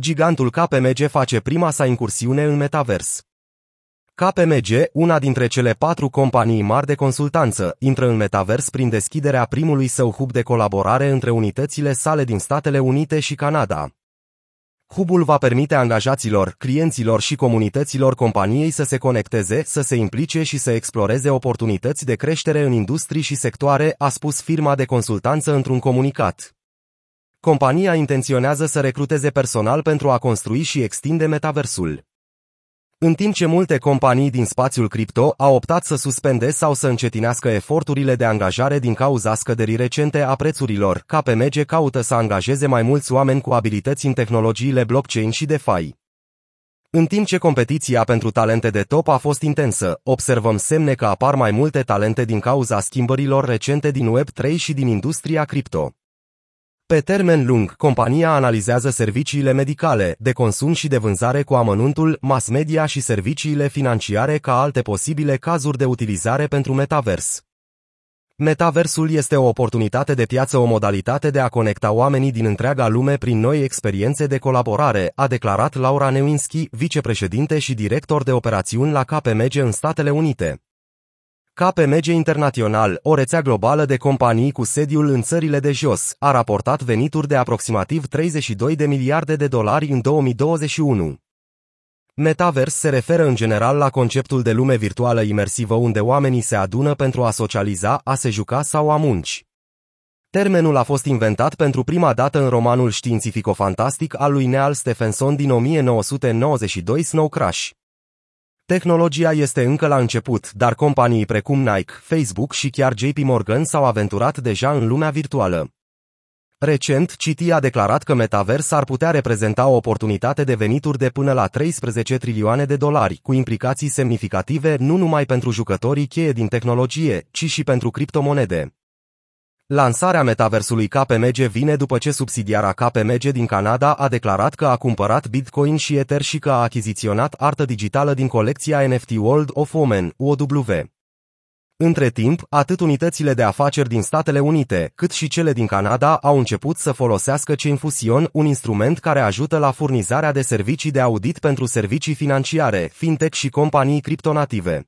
gigantul KPMG face prima sa incursiune în metavers. KPMG, una dintre cele patru companii mari de consultanță, intră în metavers prin deschiderea primului său hub de colaborare între unitățile sale din Statele Unite și Canada. Hubul va permite angajaților, clienților și comunităților companiei să se conecteze, să se implice și să exploreze oportunități de creștere în industrii și sectoare, a spus firma de consultanță într-un comunicat. Compania intenționează să recruteze personal pentru a construi și extinde metaversul. În timp ce multe companii din spațiul cripto au optat să suspende sau să încetinească eforturile de angajare din cauza scăderii recente a prețurilor, KPMG caută să angajeze mai mulți oameni cu abilități în tehnologiile blockchain și DeFi. În timp ce competiția pentru talente de top a fost intensă, observăm semne că apar mai multe talente din cauza schimbărilor recente din Web3 și din industria cripto. Pe termen lung, compania analizează serviciile medicale, de consum și de vânzare cu amănuntul, mass media și serviciile financiare ca alte posibile cazuri de utilizare pentru metavers. Metaversul este o oportunitate de piață, o modalitate de a conecta oamenii din întreaga lume prin noi experiențe de colaborare, a declarat Laura Newinski, vicepreședinte și director de operațiuni la KPMG în Statele Unite. KPMG Internațional, o rețea globală de companii cu sediul în țările de jos, a raportat venituri de aproximativ 32 de miliarde de dolari în 2021. Metavers se referă în general la conceptul de lume virtuală imersivă unde oamenii se adună pentru a socializa, a se juca sau a munci. Termenul a fost inventat pentru prima dată în romanul științifico-fantastic al lui Neal Stephenson din 1992 Snow Crash. Tehnologia este încă la început, dar companii precum Nike, Facebook și chiar JP Morgan s-au aventurat deja în lumea virtuală. Recent, Citi a declarat că Metavers ar putea reprezenta o oportunitate de venituri de până la 13 trilioane de dolari, cu implicații semnificative nu numai pentru jucătorii cheie din tehnologie, ci și pentru criptomonede. Lansarea metaversului KPMG vine după ce subsidiara KPMG din Canada a declarat că a cumpărat Bitcoin și Ether și că a achiziționat artă digitală din colecția NFT World of Women, OW. Între timp, atât unitățile de afaceri din Statele Unite, cât și cele din Canada au început să folosească Chainfusion, un instrument care ajută la furnizarea de servicii de audit pentru servicii financiare, fintech și companii criptonative.